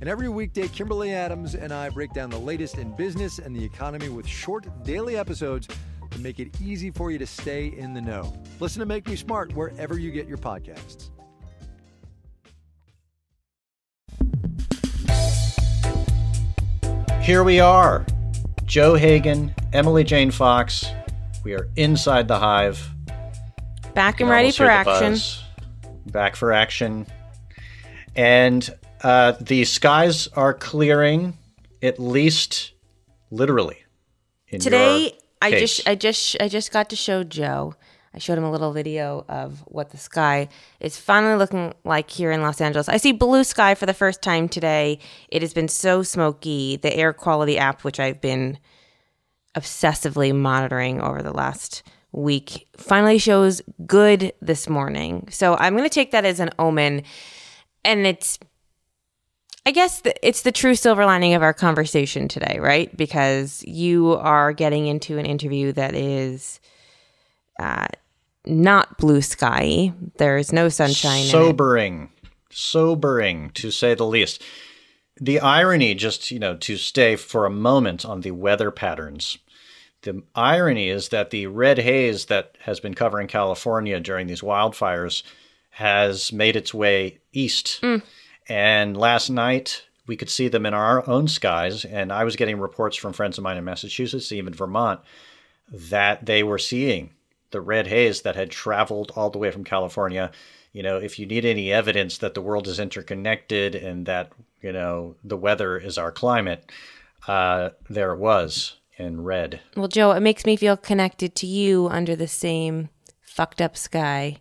And every weekday, Kimberly Adams and I break down the latest in business and the economy with short daily episodes to make it easy for you to stay in the know. Listen to Make Me Smart wherever you get your podcasts. Here we are, Joe Hagan, Emily Jane Fox, we are inside the hive. Back and ready for action. Back for action. And uh, the skies are clearing, at least literally. Today, I just, I just, I just got to show Joe. I showed him a little video of what the sky is finally looking like here in Los Angeles. I see blue sky for the first time today. It has been so smoky. The air quality app, which I've been obsessively monitoring over the last week finally shows good this morning. So I'm going to take that as an omen. And it's, I guess the, it's the true silver lining of our conversation today, right? Because you are getting into an interview that is uh, not blue sky. There's no sunshine. Sobering. Sobering, to say the least. The irony, just, you know, to stay for a moment on the weather patterns the irony is that the red haze that has been covering California during these wildfires has made its way east. Mm. And last night, we could see them in our own skies. And I was getting reports from friends of mine in Massachusetts, even Vermont, that they were seeing the red haze that had traveled all the way from California. You know, if you need any evidence that the world is interconnected and that, you know, the weather is our climate, uh, there it was in red. Well, Joe, it makes me feel connected to you under the same fucked up sky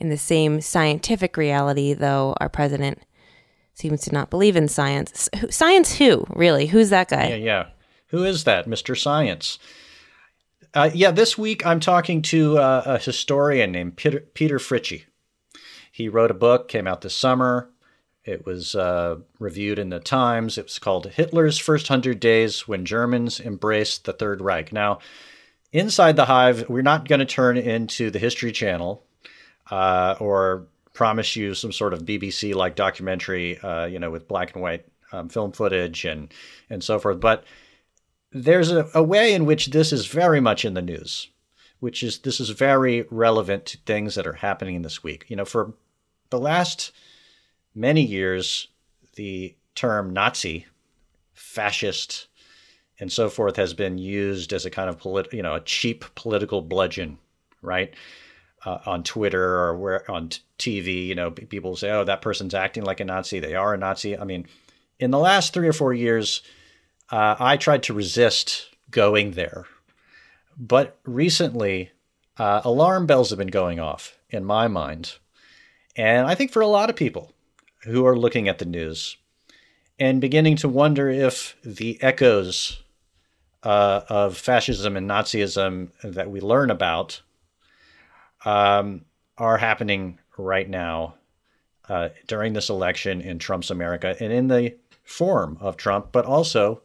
in the same scientific reality, though our president seems to not believe in science. Science who, really? Who's that guy? Yeah, yeah. Who is that, Mr. Science? Uh, yeah, this week I'm talking to uh, a historian named Peter, Peter Fritzsche. He wrote a book, came out this summer. It was uh, reviewed in the Times. It was called Hitler's First Hundred Days When Germans Embraced the Third Reich. Now, inside the hive, we're not going to turn into the History Channel uh, or promise you some sort of BBC like documentary, uh, you know, with black and white um, film footage and, and so forth. But there's a, a way in which this is very much in the news, which is this is very relevant to things that are happening this week. You know, for the last many years, the term Nazi, fascist, and so forth has been used as a kind of polit- you know a cheap political bludgeon, right? Uh, on Twitter or where on TV, you know, people say, "Oh, that person's acting like a Nazi. They are a Nazi." I mean, in the last three or four years, uh, I tried to resist going there, but recently, uh, alarm bells have been going off in my mind, and I think for a lot of people, who are looking at the news and beginning to wonder if the echoes uh, of fascism and Nazism that we learn about um, are happening right now uh, during this election in Trump's America and in the form of Trump, but also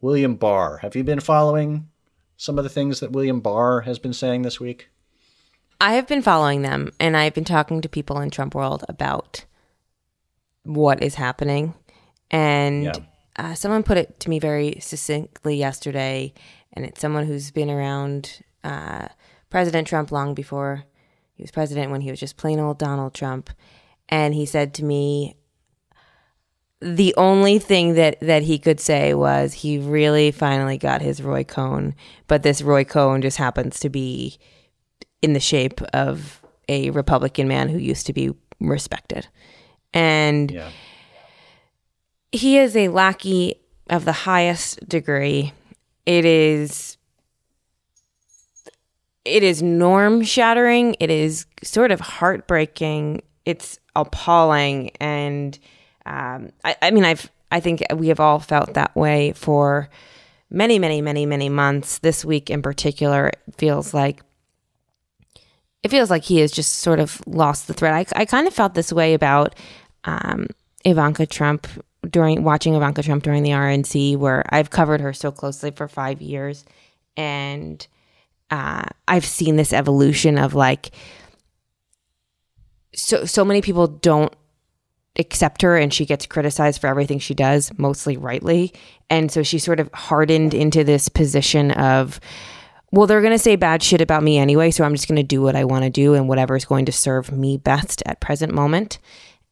William Barr. Have you been following some of the things that William Barr has been saying this week? I have been following them, and I've been talking to people in Trump world about what is happening. And yeah. uh, someone put it to me very succinctly yesterday, and it's someone who's been around uh, President Trump long before he was president, when he was just plain old Donald Trump. And he said to me, the only thing that that he could say was he really finally got his Roy Cohn, but this Roy Cohn just happens to be in the shape of a Republican man who used to be respected. And yeah. he is a lackey of the highest degree. It is it is norm shattering. It is sort of heartbreaking. It's appalling, and um, I, I mean, I've I think we have all felt that way for many, many, many, many months. This week in particular, it feels like it feels like he has just sort of lost the thread. I, I kind of felt this way about um, Ivanka Trump during watching Ivanka Trump during the RNC, where I've covered her so closely for five years, and uh, I've seen this evolution of like so so many people don't accept her and she gets criticized for everything she does mostly rightly. And so she sort of hardened into this position of well they're going to say bad shit about me anyway so i'm just going to do what i want to do and whatever is going to serve me best at present moment.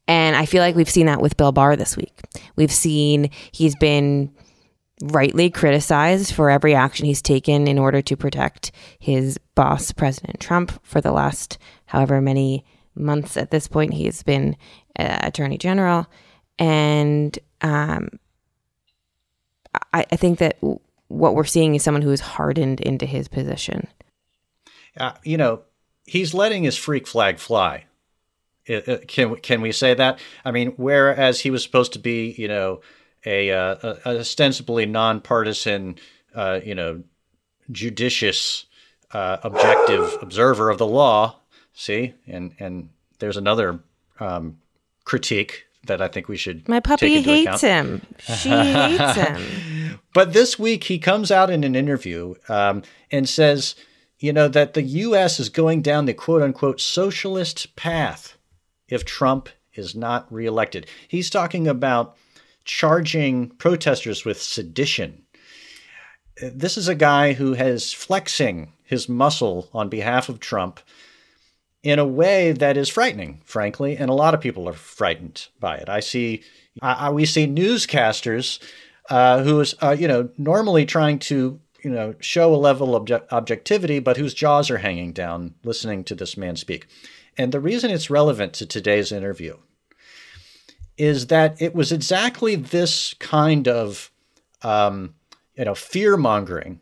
And i feel like we've seen that with bill barr this week. We've seen he's been rightly criticized for every action he's taken in order to protect his boss, President Trump, for the last however many months at this point he has been uh, Attorney General. And um, I, I, think that what we're seeing is someone who is hardened into his position. Uh, you know, he's letting his freak flag fly. It, can can we say that? I mean, whereas he was supposed to be, you know, a, uh, a ostensibly nonpartisan, uh, you know, judicious, uh, objective observer of the law. See, and and there's another um, critique that I think we should. My puppy hates account. him. She hates him. But this week he comes out in an interview um, and says, you know, that the U.S. is going down the quote unquote socialist path if Trump is not reelected. He's talking about charging protesters with sedition. This is a guy who has flexing his muscle on behalf of Trump in a way that is frightening, frankly, and a lot of people are frightened by it. I see, I, we see newscasters uh, who is, uh, you know, normally trying to, you know, show a level of obje- objectivity, but whose jaws are hanging down listening to this man speak. And the reason it's relevant to today's interview is that it was exactly this kind of um, you know fear mongering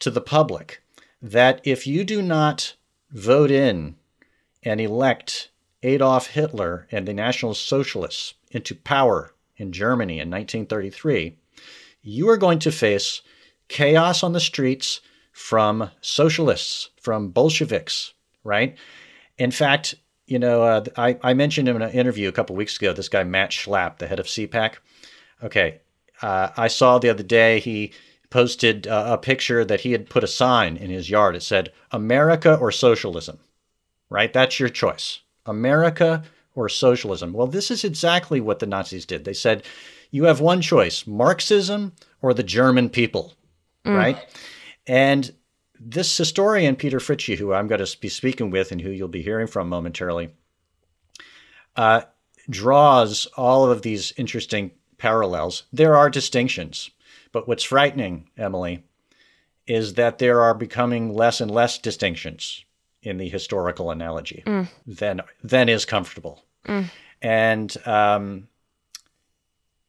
to the public that if you do not vote in and elect Adolf Hitler and the National Socialists into power in Germany in 1933, you are going to face chaos on the streets from socialists, from Bolsheviks, right? In fact, you know, uh, I, I mentioned in an interview a couple weeks ago this guy, Matt Schlapp, the head of CPAC. Okay. Uh, I saw the other day he posted uh, a picture that he had put a sign in his yard. It said, America or socialism, right? That's your choice. America or socialism. Well, this is exactly what the Nazis did. They said, you have one choice Marxism or the German people, mm. right? And this historian, Peter Fritzsche, who I'm going to be speaking with and who you'll be hearing from momentarily, uh, draws all of these interesting parallels. There are distinctions, but what's frightening, Emily, is that there are becoming less and less distinctions in the historical analogy mm. than than is comfortable. Mm. And um,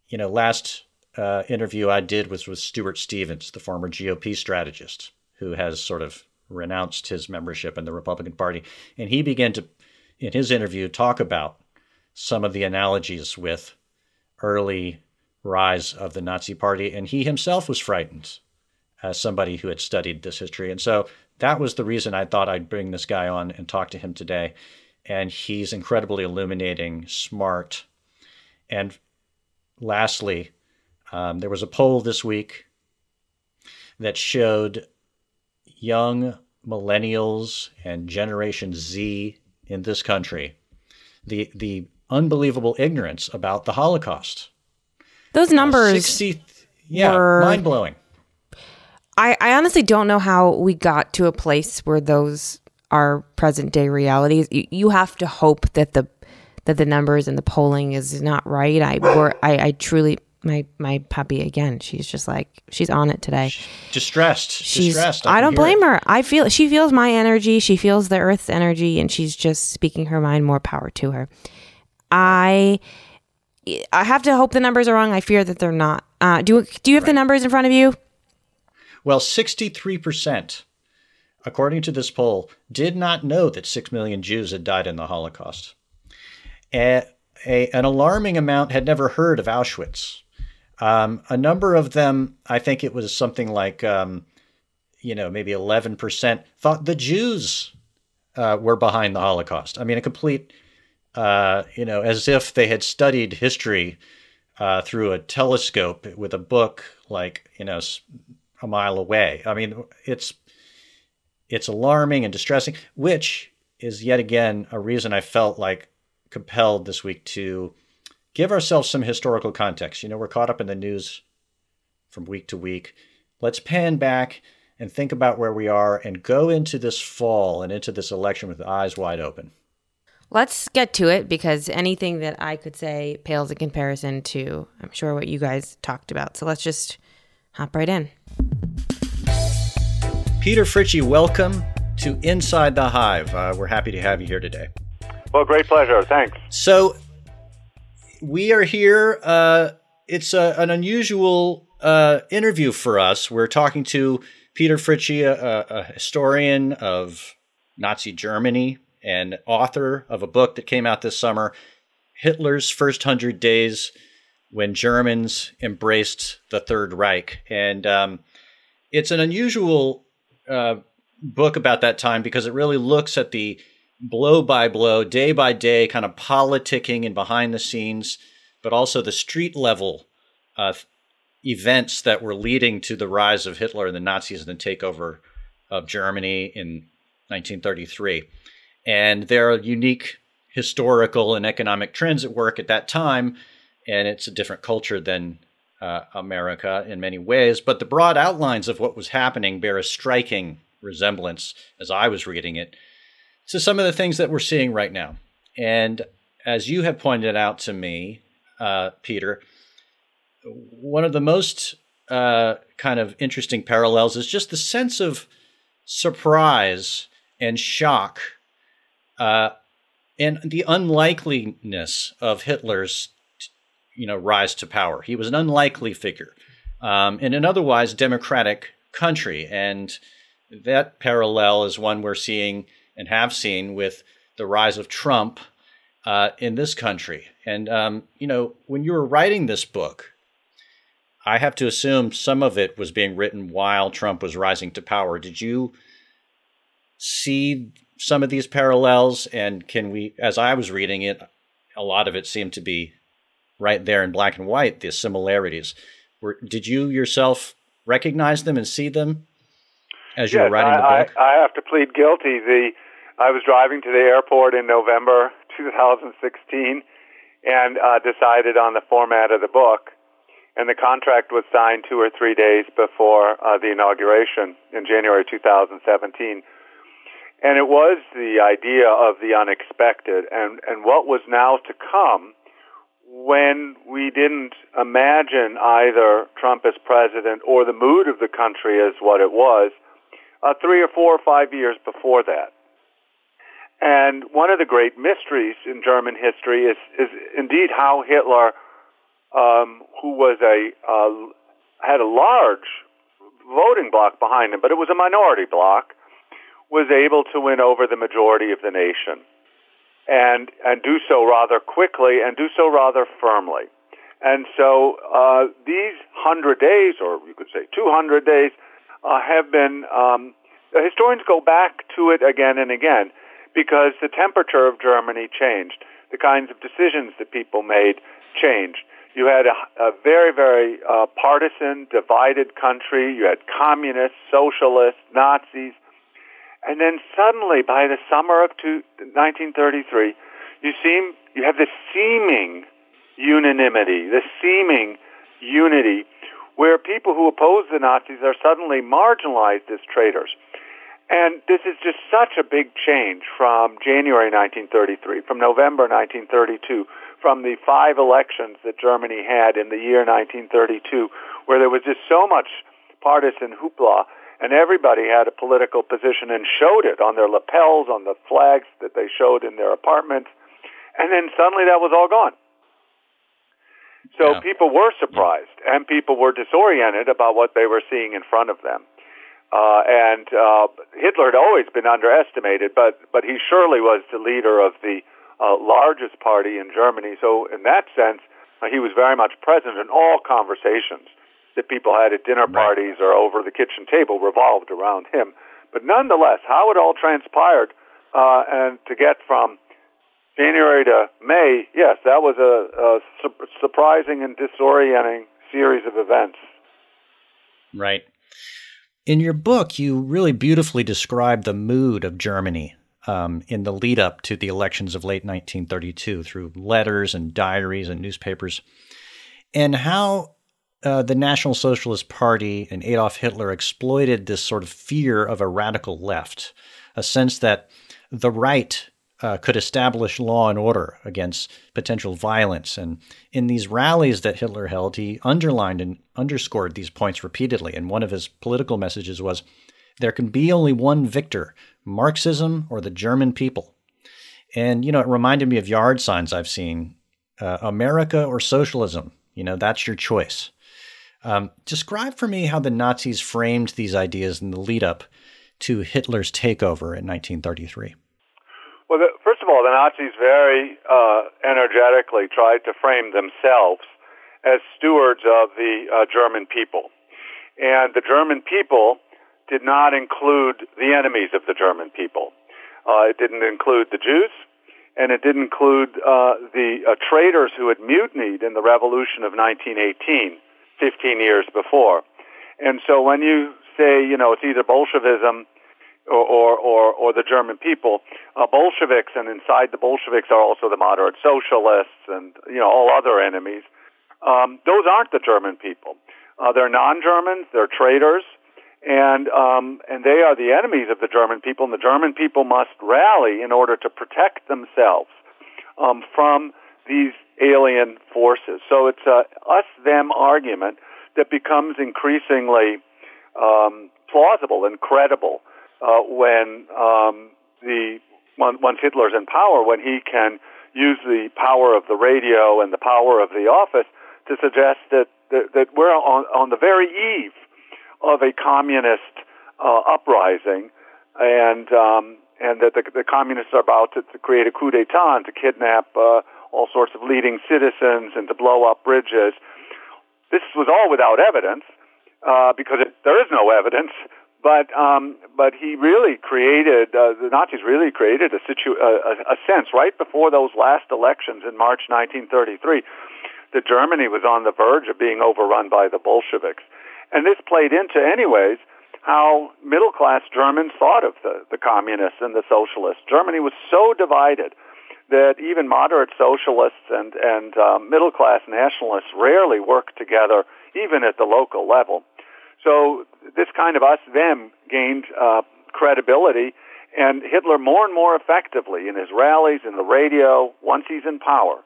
you know, last uh, interview I did was with Stuart Stevens, the former GOP strategist, who has sort of renounced his membership in the Republican Party. And he began to, in his interview, talk about some of the analogies with early rise of the Nazi Party. And he himself was frightened as somebody who had studied this history. And so that was the reason I thought I'd bring this guy on and talk to him today. And he's incredibly illuminating, smart. And lastly, um, there was a poll this week that showed young millennials and Generation Z in this country the the unbelievable ignorance about the Holocaust. Those numbers, uh, 60, yeah, were, mind blowing. I, I honestly don't know how we got to a place where those are present day realities. You, you have to hope that the that the numbers and the polling is not right. I I, I truly my my puppy again. She's just like she's on it today. Distressed. She's. Distressed. I, I don't blame it. her. I feel she feels my energy. She feels the Earth's energy, and she's just speaking her mind. More power to her. I I have to hope the numbers are wrong. I fear that they're not. Uh, do do you have right. the numbers in front of you? Well, sixty three percent, according to this poll, did not know that six million Jews had died in the Holocaust. A, a, an alarming amount had never heard of Auschwitz. Um, a number of them, I think it was something like, um, you know, maybe 11% thought the Jews uh, were behind the Holocaust. I mean, a complete, uh, you know, as if they had studied history uh, through a telescope with a book like, you know, a mile away. I mean, it's it's alarming and distressing, which is yet again a reason I felt like compelled this week to give ourselves some historical context. You know, we're caught up in the news from week to week. Let's pan back and think about where we are and go into this fall and into this election with eyes wide open. Let's get to it because anything that I could say pales in comparison to, I'm sure, what you guys talked about. So let's just hop right in. Peter Fritzsche, welcome to Inside the Hive. Uh, we're happy to have you here today. Well, great pleasure. Thanks. So, we are here. Uh, it's a, an unusual uh, interview for us. We're talking to Peter Fritzsche, a, a, historian of Nazi Germany and author of a book that came out this summer, Hitler's First Hundred Days When Germans Embraced the Third Reich. And um, it's an unusual uh, book about that time because it really looks at the blow by blow, day by day, kind of politicking and behind the scenes, but also the street level uh, events that were leading to the rise of Hitler and the Nazis and the takeover of Germany in 1933. And there are unique historical and economic trends at work at that time, and it's a different culture than uh, America in many ways. But the broad outlines of what was happening bear a striking resemblance, as I was reading it, to some of the things that we're seeing right now. And as you have pointed out to me, uh, Peter, one of the most uh, kind of interesting parallels is just the sense of surprise and shock uh, and the unlikeliness of Hitler's you know rise to power. He was an unlikely figure um, in an otherwise democratic country, and that parallel is one we're seeing and have seen with the rise of Trump uh, in this country. And, um, you know, when you were writing this book, I have to assume some of it was being written while Trump was rising to power. Did you see some of these parallels? And can we, as I was reading it, a lot of it seemed to be right there in black and white, the similarities. Were, did you yourself recognize them and see them as you yes, were writing I, the book? I, I have to plead guilty. The I was driving to the airport in November 2016 and uh, decided on the format of the book. And the contract was signed two or three days before uh, the inauguration in January 2017. And it was the idea of the unexpected and, and what was now to come when we didn't imagine either Trump as president or the mood of the country as what it was uh, three or four or five years before that. And one of the great mysteries in German history is, is indeed how Hitler, um, who was a uh, had a large voting bloc behind him, but it was a minority bloc, was able to win over the majority of the nation, and and do so rather quickly and do so rather firmly. And so uh, these hundred days, or you could say two hundred days, uh, have been um, historians go back to it again and again because the temperature of Germany changed. The kinds of decisions that people made changed. You had a, a very, very uh, partisan, divided country. You had communists, socialists, Nazis. And then suddenly, by the summer of two, 1933, you seem you have this seeming unanimity, this seeming unity, where people who oppose the Nazis are suddenly marginalized as traitors. And this is just such a big change from January 1933, from November 1932, from the five elections that Germany had in the year 1932, where there was just so much partisan hoopla, and everybody had a political position and showed it on their lapels, on the flags that they showed in their apartments, and then suddenly that was all gone. So yeah. people were surprised, and people were disoriented about what they were seeing in front of them. Uh, and uh, Hitler had always been underestimated, but but he surely was the leader of the uh, largest party in Germany. So in that sense, uh, he was very much present in all conversations that people had at dinner parties or over the kitchen table revolved around him. But nonetheless, how it all transpired, uh, and to get from January to May, yes, that was a, a su- surprising and disorienting series of events. Right. In your book, you really beautifully describe the mood of Germany um, in the lead up to the elections of late 1932 through letters and diaries and newspapers, and how uh, the National Socialist Party and Adolf Hitler exploited this sort of fear of a radical left, a sense that the right uh, could establish law and order against potential violence. And in these rallies that Hitler held, he underlined and underscored these points repeatedly. And one of his political messages was there can be only one victor Marxism or the German people. And, you know, it reminded me of yard signs I've seen uh, America or socialism. You know, that's your choice. Um, describe for me how the Nazis framed these ideas in the lead up to Hitler's takeover in 1933. Well, the, first of all, the Nazis very uh, energetically tried to frame themselves as stewards of the uh, German people. And the German people did not include the enemies of the German people. Uh, it didn't include the Jews, and it didn't include uh, the uh, traitors who had mutinied in the revolution of 1918, 15 years before. And so when you say, you know, it's either Bolshevism or, or, or, the German people. Uh, Bolsheviks and inside the Bolsheviks are also the moderate socialists and you know all other enemies. Um, those aren't the German people. Uh, they're non-Germans. They're traitors, and um, and they are the enemies of the German people. And the German people must rally in order to protect themselves um, from these alien forces. So it's a us-them argument that becomes increasingly um, plausible and credible uh, when um, the once Hitler's in power, when he can use the power of the radio and the power of the office to suggest that that, that we're on, on the very eve of a communist uh, uprising, and um, and that the, the communists are about to, to create a coup d'état and to kidnap uh, all sorts of leading citizens and to blow up bridges. This was all without evidence, uh, because it, there is no evidence but um, but he really created uh, the Nazis really created a situ a, a sense right before those last elections in March 1933 that Germany was on the verge of being overrun by the Bolsheviks, and this played into anyways how middle class Germans thought of the, the communists and the socialists. Germany was so divided that even moderate socialists and and um, middle class nationalists rarely worked together, even at the local level. So this kind of us them gained uh, credibility, and Hitler more and more effectively in his rallies, in the radio, once he's in power,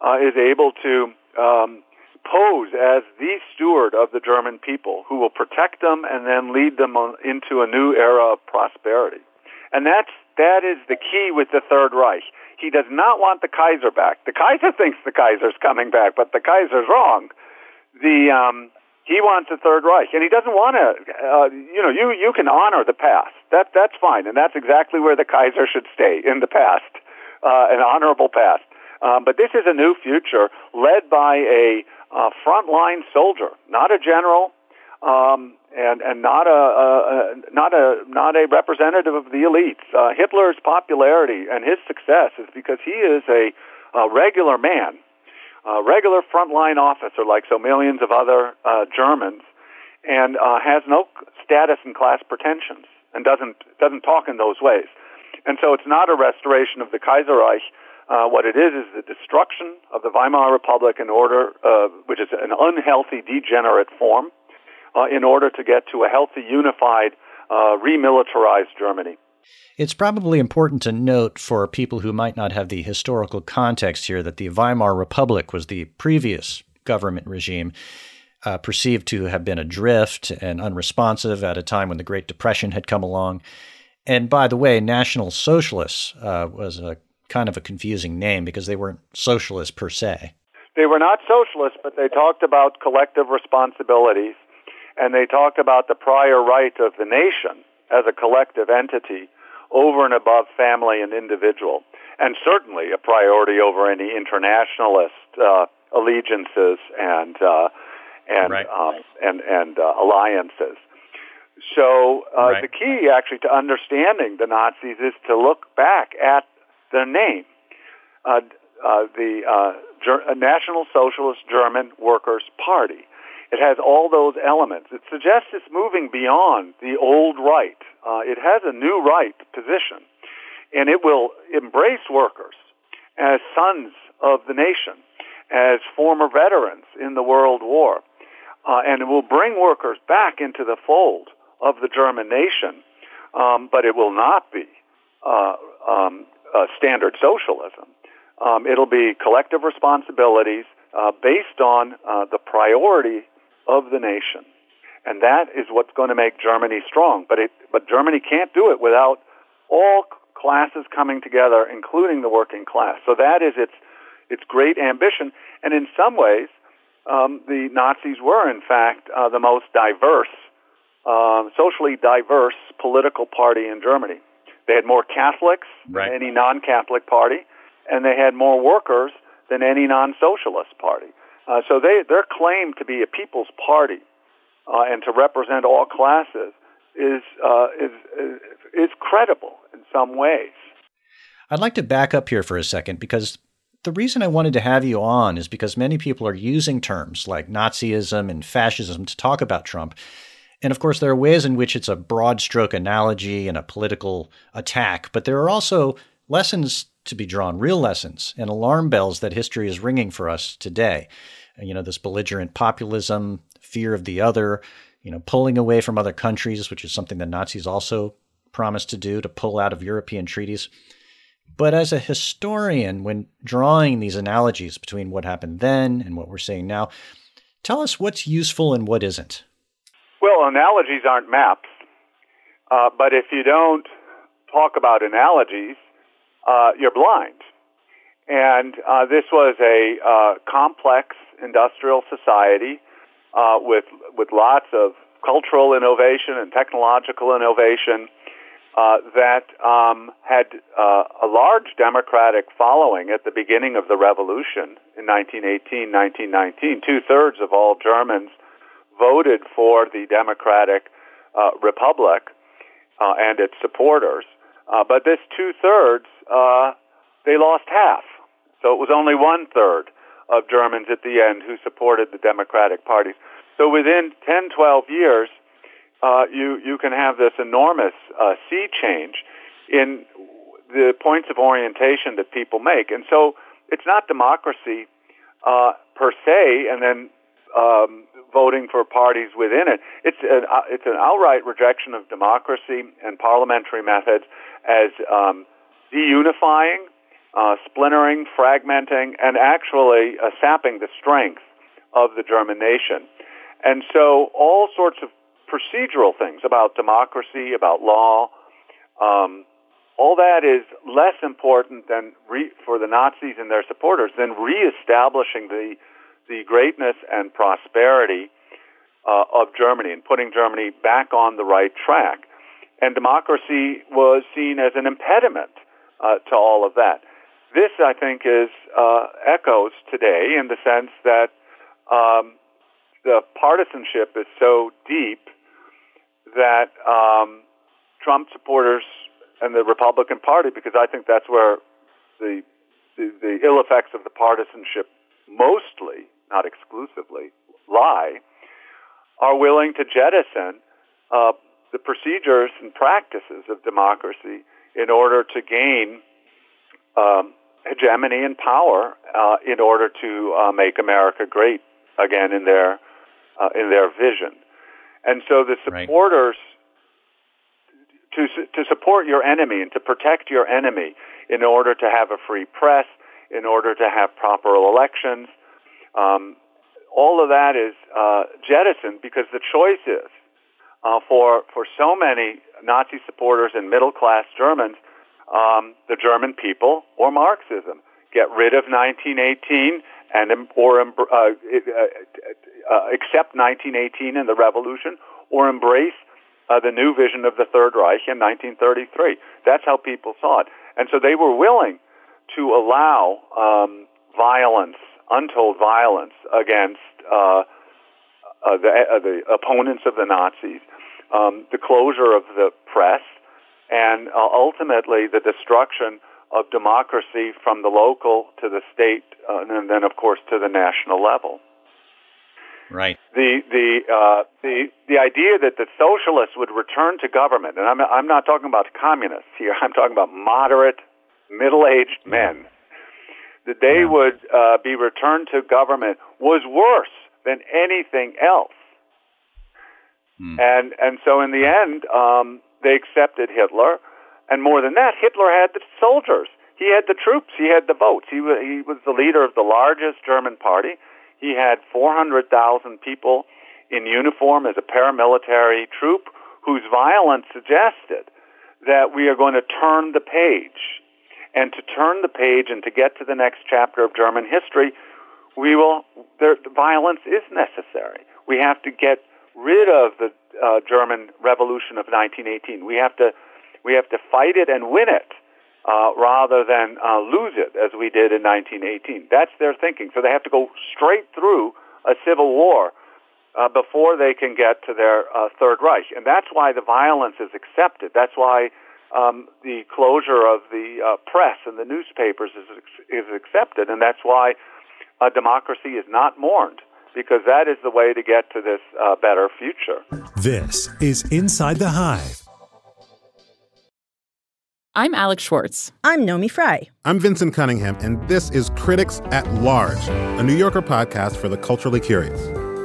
uh, is able to um, pose as the steward of the German people who will protect them and then lead them on, into a new era of prosperity. And that's that is the key with the Third Reich. He does not want the Kaiser back. The Kaiser thinks the Kaiser's coming back, but the Kaiser's wrong. The um, he wants a third Reich, and he doesn't want to. Uh, you know, you you can honor the past. That that's fine, and that's exactly where the Kaiser should stay in the past, uh, an honorable past. Um, but this is a new future led by a uh, frontline soldier, not a general, um, and and not a, a, a not a not a representative of the elites. Uh, Hitler's popularity and his success is because he is a, a regular man a regular frontline officer like so millions of other uh, Germans, and uh, has no status and class pretensions and doesn't doesn't talk in those ways. And so it's not a restoration of the Kaiserreich. Uh, what it is is the destruction of the Weimar Republic in order, uh, which is an unhealthy, degenerate form, uh, in order to get to a healthy, unified uh, remilitarized Germany. It's probably important to note for people who might not have the historical context here that the Weimar Republic was the previous government regime. Uh, perceived to have been adrift and unresponsive at a time when the Great Depression had come along. And by the way, National Socialists uh, was a kind of a confusing name because they weren't socialists per se. They were not socialists, but they talked about collective responsibilities and they talked about the prior right of the nation as a collective entity over and above family and individual, and certainly a priority over any internationalist uh, allegiances and uh, and right. um, and and uh, alliances. So uh, right. the key, actually, to understanding the Nazis is to look back at their name, uh, uh, the uh, Ger- National Socialist German Workers' Party. It has all those elements. It suggests it's moving beyond the old right. Uh, it has a new right position, and it will embrace workers as sons of the nation, as former veterans in the World War, uh, and it will bring workers back into the fold of the German nation, um, but it will not be uh, um, standard socialism. Um, it'll be collective responsibilities uh, based on uh, the priority of the nation. And that is what's going to make Germany strong. But, it, but Germany can't do it without all classes coming together, including the working class. So that is its, its great ambition. And in some ways, um, the Nazis were, in fact, uh, the most diverse, uh, socially diverse political party in Germany. They had more Catholics right. than any non-Catholic party, and they had more workers than any non-socialist party. Uh, so they, their claim to be a people's party uh, and to represent all classes is, uh, is, is, is credible in some ways. I'd like to back up here for a second because the reason I wanted to have you on is because many people are using terms like Nazism and fascism to talk about Trump. And of course, there are ways in which it's a broad stroke analogy and a political attack, but there are also lessons to be drawn, real lessons and alarm bells that history is ringing for us today you know, this belligerent populism, fear of the other, you know, pulling away from other countries, which is something the Nazis also promised to do to pull out of European treaties. But as a historian, when drawing these analogies between what happened then and what we're seeing now, tell us what's useful and what isn't. Well, analogies aren't maps. Uh, but if you don't talk about analogies, uh, you're blind. And uh, this was a uh, complex industrial society uh, with with lots of cultural innovation and technological innovation uh, that um, had uh, a large democratic following at the beginning of the revolution in 1918, 1919. Two thirds of all Germans voted for the democratic uh, republic uh, and its supporters, uh, but this two thirds uh, they lost half. So it was only one third of Germans at the end who supported the Democratic parties. So within 10, 12 years, uh, you, you can have this enormous uh, sea change in the points of orientation that people make. And so it's not democracy uh, per se, and then um, voting for parties within it. It's an, uh, it's an outright rejection of democracy and parliamentary methods as um, deunifying uh, splintering, fragmenting, and actually uh, sapping the strength of the German nation. And so all sorts of procedural things about democracy, about law, um, all that is less important than re- for the Nazis and their supporters than reestablishing the the greatness and prosperity uh, of Germany and putting Germany back on the right track. And democracy was seen as an impediment uh, to all of that. This, I think, is uh, echoes today in the sense that um, the partisanship is so deep that um, Trump supporters and the Republican Party, because I think that's where the, the, the ill effects of the partisanship mostly, not exclusively, lie, are willing to jettison uh, the procedures and practices of democracy in order to gain um, hegemony and power uh, in order to uh, make America great again in their uh, in their vision. And so the supporters to to support your enemy and to protect your enemy in order to have a free press, in order to have proper elections. Um, all of that is uh, jettisoned because the choice is uh, for for so many Nazi supporters and middle class Germans, um, the German people or Marxism. Get rid of 1918 and or uh, uh, uh, accept 1918 and the revolution, or embrace uh, the new vision of the Third Reich in 1933. That's how people saw it, and so they were willing to allow um, violence, untold violence against uh, uh, the, uh, the opponents of the Nazis, um, the closure of the press, and uh, ultimately the destruction of democracy from the local to the state, uh, and then of course to the national level. Right. The the uh, the the idea that the socialists would return to government, and I'm I'm not talking about communists here. I'm talking about moderate, middle-aged men. That they would uh, be returned to government was worse than anything else. Hmm. And and so in the end, um, they accepted Hitler, and more than that, Hitler had the soldiers. He had the troops. He had the votes. He was, he was the leader of the largest German party. He had 400,000 people in uniform as a paramilitary troop whose violence suggested that we are going to turn the page. And to turn the page and to get to the next chapter of German history, we will, there, violence is necessary. We have to get rid of the uh, German Revolution of 1918. We have to, we have to fight it and win it uh, rather than uh, lose it as we did in 1918. That's their thinking. So they have to go straight through a civil war uh, before they can get to their uh, Third Reich. And that's why the violence is accepted. That's why um, the closure of the uh, press and the newspapers is, is accepted. And that's why uh, democracy is not mourned because that is the way to get to this uh, better future. This is Inside the Hive I'm Alex Schwartz. I'm Naomi Fry. I'm Vinson Cunningham, and this is Critics at Large, a New Yorker podcast for the culturally curious.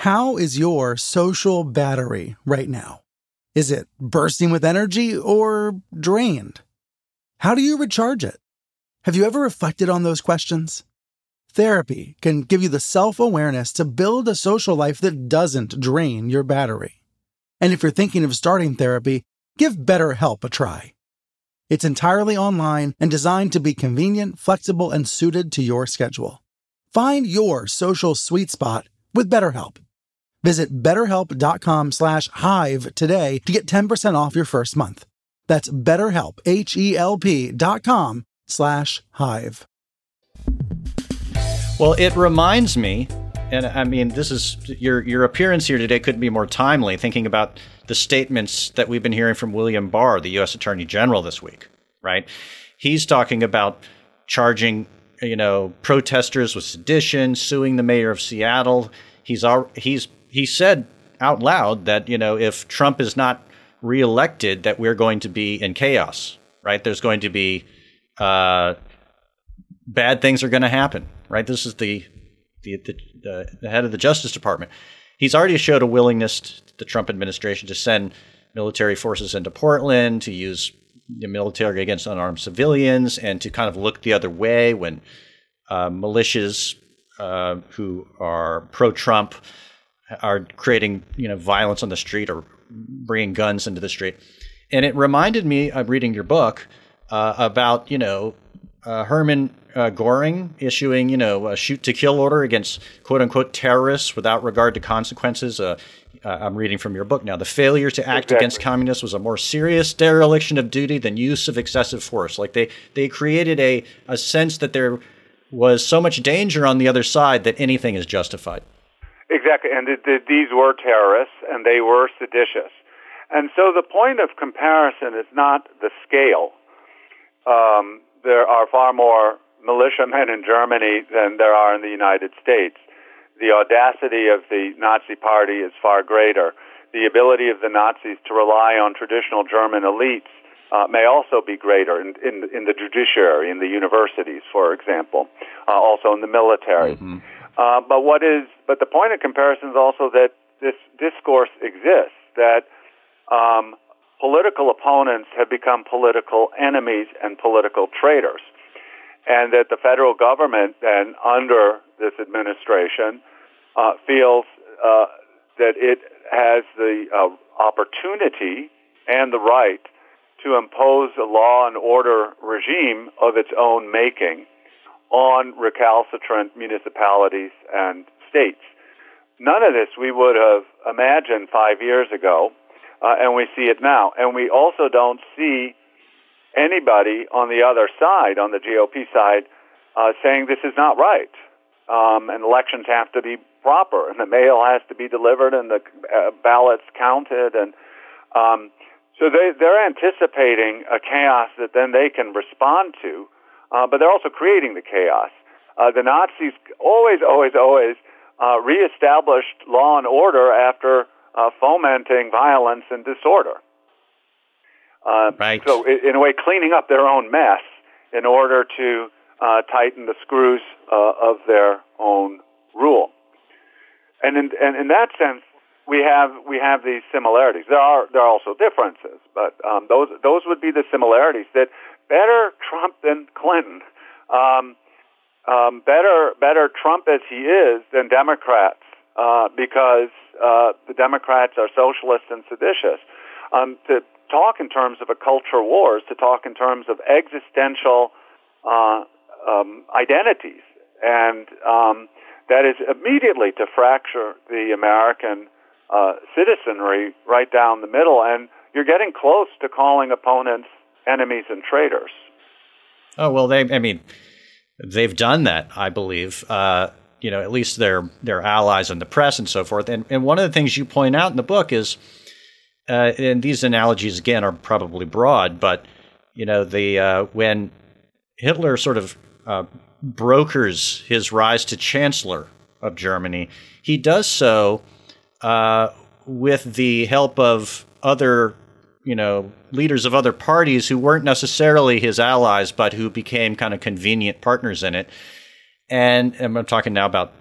How is your social battery right now? Is it bursting with energy or drained? How do you recharge it? Have you ever reflected on those questions? Therapy can give you the self awareness to build a social life that doesn't drain your battery. And if you're thinking of starting therapy, give BetterHelp a try. It's entirely online and designed to be convenient, flexible, and suited to your schedule. Find your social sweet spot with BetterHelp. Visit betterhelp.com slash hive today to get 10% off your first month. That's betterhelp, H-E-L-P dot com slash hive. Well, it reminds me, and I mean, this is your your appearance here today couldn't be more timely. Thinking about the statements that we've been hearing from William Barr, the U.S. Attorney General, this week, right? He's talking about charging you know, protesters with sedition, suing the mayor of Seattle. He's he's he said out loud that you know if Trump is not reelected, that we're going to be in chaos. Right? There's going to be uh, bad things are going to happen. Right? This is the the, the the head of the Justice Department. He's already showed a willingness, the Trump administration, to send military forces into Portland to use the military against unarmed civilians and to kind of look the other way when uh, militias uh, who are pro-Trump are creating you know violence on the street or bringing guns into the street. And it reminded me of reading your book uh, about you know uh, Hermann uh, Goring issuing, you know, a shoot to kill order against quote unquote terrorists without regard to consequences. Uh, uh I'm reading from your book now. The failure to act exactly. against communists was a more serious dereliction of duty than use of excessive force. Like they, they created a, a sense that there was so much danger on the other side that anything is justified. Exactly. And these were terrorists and they were seditious. And so the point of comparison is not the scale. Um, there are far more militiamen in Germany than there are in the United States. The audacity of the Nazi Party is far greater. The ability of the Nazis to rely on traditional German elites uh, may also be greater in, in, in, the judiciary, in the universities, for example, uh, also in the military. Mm-hmm. Uh, but what is? But the point of comparison is also that this discourse exists that um, political opponents have become political enemies and political traitors. And that the federal government then, under this administration, uh, feels uh, that it has the uh, opportunity and the right to impose a law and order regime of its own making on recalcitrant municipalities and states. None of this we would have imagined five years ago uh, and we see it now. And we also don't see anybody on the other side, on the GOP side, uh, saying this is not right. Um, and elections have to be proper, and the mail has to be delivered, and the uh, ballots counted, and um, so they, they're anticipating a chaos that then they can respond to, uh, but they're also creating the chaos. Uh, the Nazis always, always, always uh, reestablished law and order after uh, fomenting violence and disorder. Uh, right. So, in a way, cleaning up their own mess in order to uh, tighten the screws uh, of their own rule. And in, and in that sense, we have we have these similarities. There are there are also differences, but um, those those would be the similarities. That better Trump than Clinton, um, um, better better Trump as he is than Democrats uh, because uh, the Democrats are socialist and seditious. Um, to talk in terms of a culture war is to talk in terms of existential uh, um, identities, and um, that is immediately to fracture the American uh, citizenry right down the middle, and you're getting close to calling opponents enemies and traitors. Oh well, they. I mean, they've done that. I believe. Uh, you know, at least their their allies in the press and so forth. And and one of the things you point out in the book is, uh, and these analogies again are probably broad, but you know, the uh, when Hitler sort of uh, brokers his rise to chancellor of Germany, he does so uh, with the help of other, you know, leaders of other parties who weren't necessarily his allies, but who became kind of convenient partners in it and, and I'm talking now about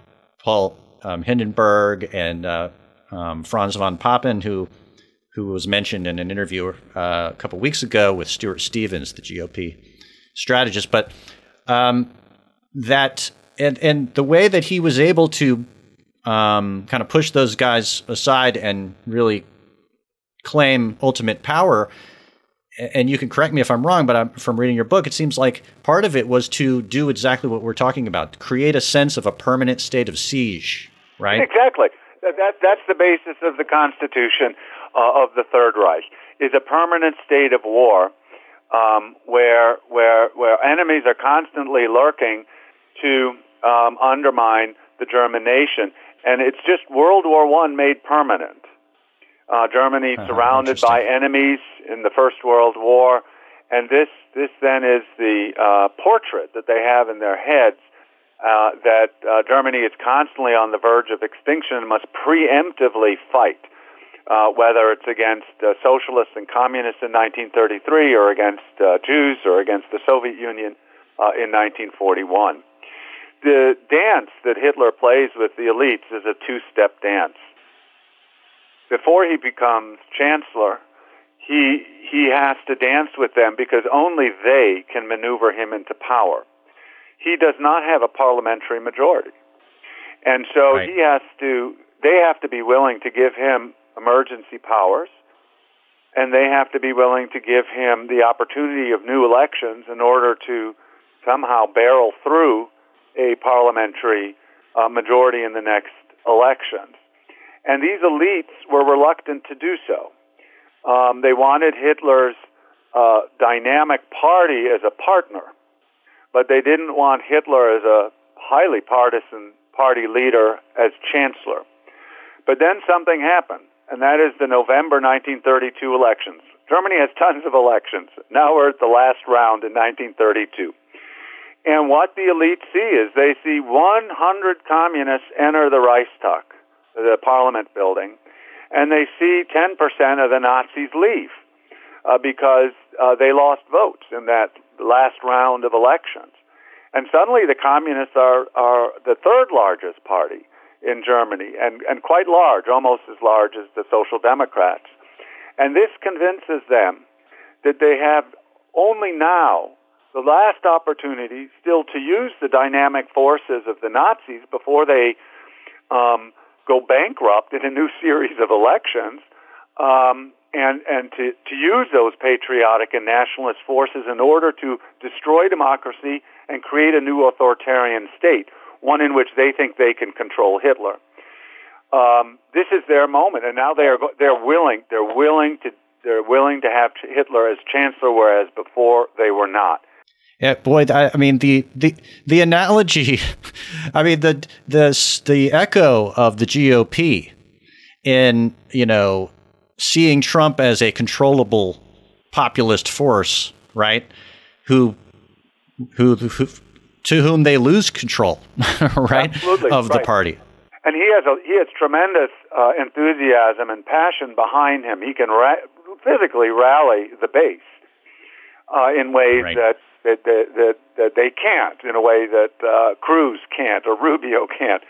Paul um, Hindenburg and uh, um, Franz von Papen, who who was mentioned in an interview uh, a couple weeks ago with Stuart Stevens, the GOP strategist. But um, that and and the way that he was able to um, kind of push those guys aside and really claim ultimate power and you can correct me if I'm wrong, but I'm, from reading your book, it seems like part of it was to do exactly what we're talking about, create a sense of a permanent state of siege, right? Exactly. That, that that's the basis of the Constitution uh, of the Third Reich is a permanent state of war, um, where where where enemies are constantly lurking to um, undermine the German nation, and it's just World War One made permanent. Uh, Germany uh-huh, surrounded by enemies in the First World War, and this this then is the uh, portrait that they have in their heads uh, that uh, Germany is constantly on the verge of extinction and must preemptively fight, uh, whether it's against uh, socialists and communists in 1933 or against uh, Jews or against the Soviet Union uh, in 1941. The dance that Hitler plays with the elites is a two-step dance before he becomes chancellor, he he has to dance with them because only they can maneuver him into power. He does not have a parliamentary majority. And so right. he has to they have to be willing to give him emergency powers and they have to be willing to give him the opportunity of new elections in order to somehow barrel through a parliamentary uh, majority in the next elections. And these elites were reluctant to do so. Um, they wanted Hitler's uh, dynamic party as a partner, but they didn't want Hitler as a highly partisan party leader as chancellor. But then something happened, and that is the November 1932 elections. Germany has tons of elections. Now we're at the last round in 1932. And what the elite see is they see 100 communists enter the Reichstag, the parliament building, and they see 10% of the Nazis leave uh, because uh, they lost votes in that last round of elections. And suddenly the communists are, are the third largest party in Germany and, and quite large, almost as large as the Social Democrats. And this convinces them that they have only now the last opportunity still to use the dynamic forces of the Nazis before they um, go bankrupt in a new series of elections, um, and and to, to use those patriotic and nationalist forces in order to destroy democracy and create a new authoritarian state, one in which they think they can control Hitler. Um, this is their moment, and now they are they're willing they're willing to they're willing to have Hitler as chancellor, whereas before they were not. Yeah, boy, I, I, mean the the the analogy, I mean the the the echo of the GOP in you know seeing Trump as a controllable populist force, right? Who who, who to whom they lose control, right, Absolutely, of right. the party. And he has a, he has tremendous uh, enthusiasm and passion behind him. He can ra- physically rally the base uh, in ways right. that that, that, that, that they can't in a way that uh, Cruz can't or Rubio can't.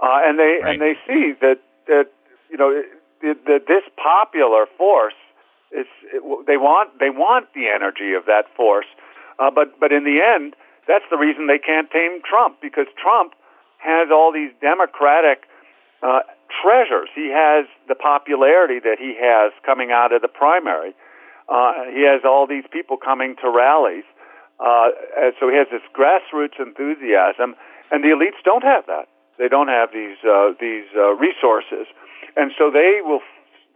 Uh, and they right. and they see that that you know that this popular force is it, they want they want the energy of that force, uh, but but in the end that's the reason they can't tame Trump because Trump has all these democratic uh, treasures. He has the popularity that he has coming out of the primary. Uh, he has all these people coming to rallies. Uh, and so he has this grassroots enthusiasm, and the elites don't have that. They don't have these uh, these uh, resources, and so they will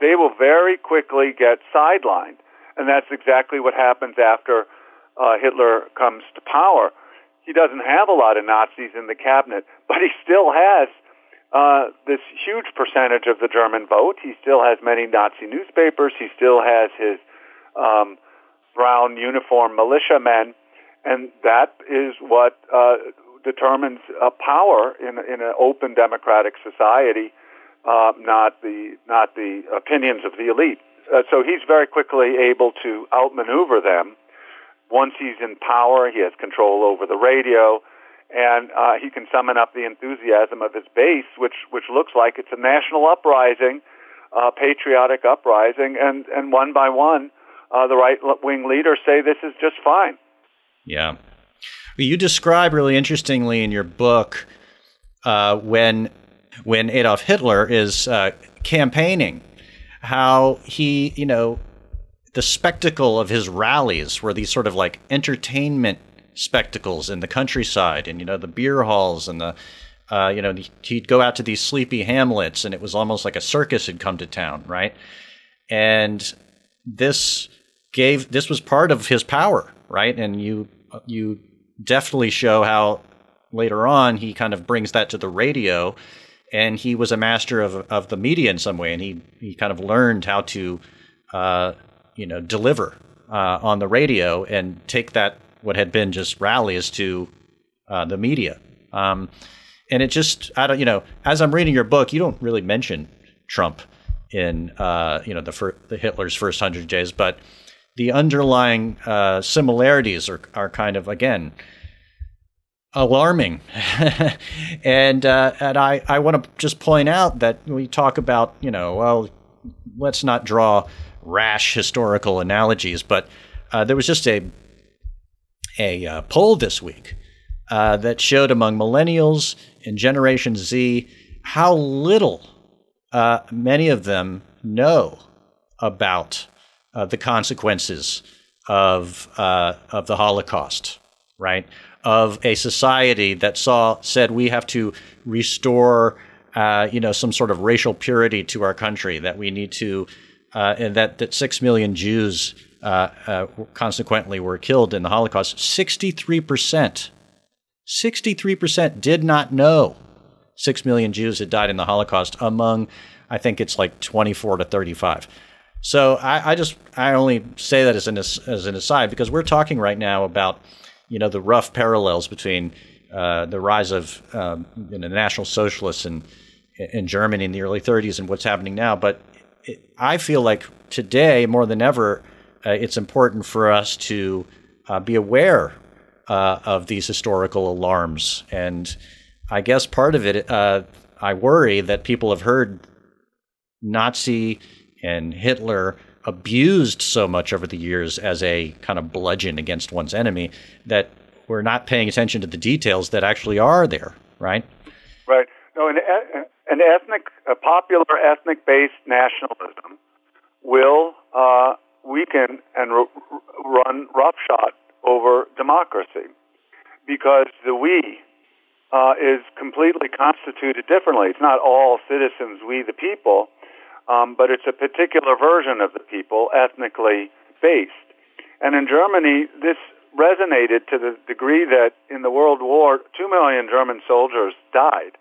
they will very quickly get sidelined, and that's exactly what happens after uh, Hitler comes to power. He doesn't have a lot of Nazis in the cabinet, but he still has uh, this huge percentage of the German vote. He still has many Nazi newspapers. He still has his um, brown uniform militiamen and that is what uh, determines uh, power in in an open democratic society, uh, not the not the opinions of the elite. Uh, so he's very quickly able to outmaneuver them. Once he's in power, he has control over the radio, and uh, he can summon up the enthusiasm of his base, which which looks like it's a national uprising, uh, patriotic uprising, and and one by one, uh, the right wing leaders say this is just fine. Yeah. You describe really interestingly in your book uh, when when Adolf Hitler is uh, campaigning, how he, you know, the spectacle of his rallies were these sort of like entertainment spectacles in the countryside, and you know the beer halls and the, uh, you know, he'd go out to these sleepy hamlets, and it was almost like a circus had come to town, right? And this gave this was part of his power, right? And you you definitely show how later on he kind of brings that to the radio, and he was a master of of the media in some way, and he he kind of learned how to, uh, you know, deliver uh, on the radio and take that what had been just rallies to uh, the media. Um, and it just I don't you know as I'm reading your book, you don't really mention Trump in uh, you know the fir- the Hitler's first hundred days, but the underlying uh, similarities are, are kind of again alarming. And uh, and I, I want to just point out that we talk about you know well let's not draw rash historical analogies but uh, there was just a a uh, poll this week uh, that showed among millennials and Generation Z how little uh, many of them know about uh, the consequences of uh, of the Holocaust, right? Of a society that saw said we have to restore, uh, you know, some sort of racial purity to our country. That we need to, uh, and that that six million Jews uh, uh consequently were killed in the Holocaust. Sixty-three percent, sixty-three percent did not know six million Jews had died in the Holocaust. Among, I think it's like twenty-four to thirty-five. So I, I, just I only say that as an as an aside because we're talking right now about you know the rough parallels between uh, the rise of um, you know, the National Socialists in in Germany in the early 30s and what's happening now. But it, I feel like today more than ever, uh, it's important for us to uh, be aware uh, of these historical alarms. And I guess part of it, uh, I worry that people have heard Nazi and Hitler abused so much over the years as a kind of bludgeon against one's enemy that we're not paying attention to the details that actually are there, right? Right. No, an, an ethnic, a popular ethnic-based nationalism will uh, weaken and r- run roughshod over democracy because the we uh, is completely constituted differently. It's not all citizens, we the people um, but it's a particular version of the people, ethnically based. And in Germany, this resonated to the degree that in the World War, two million German soldiers died,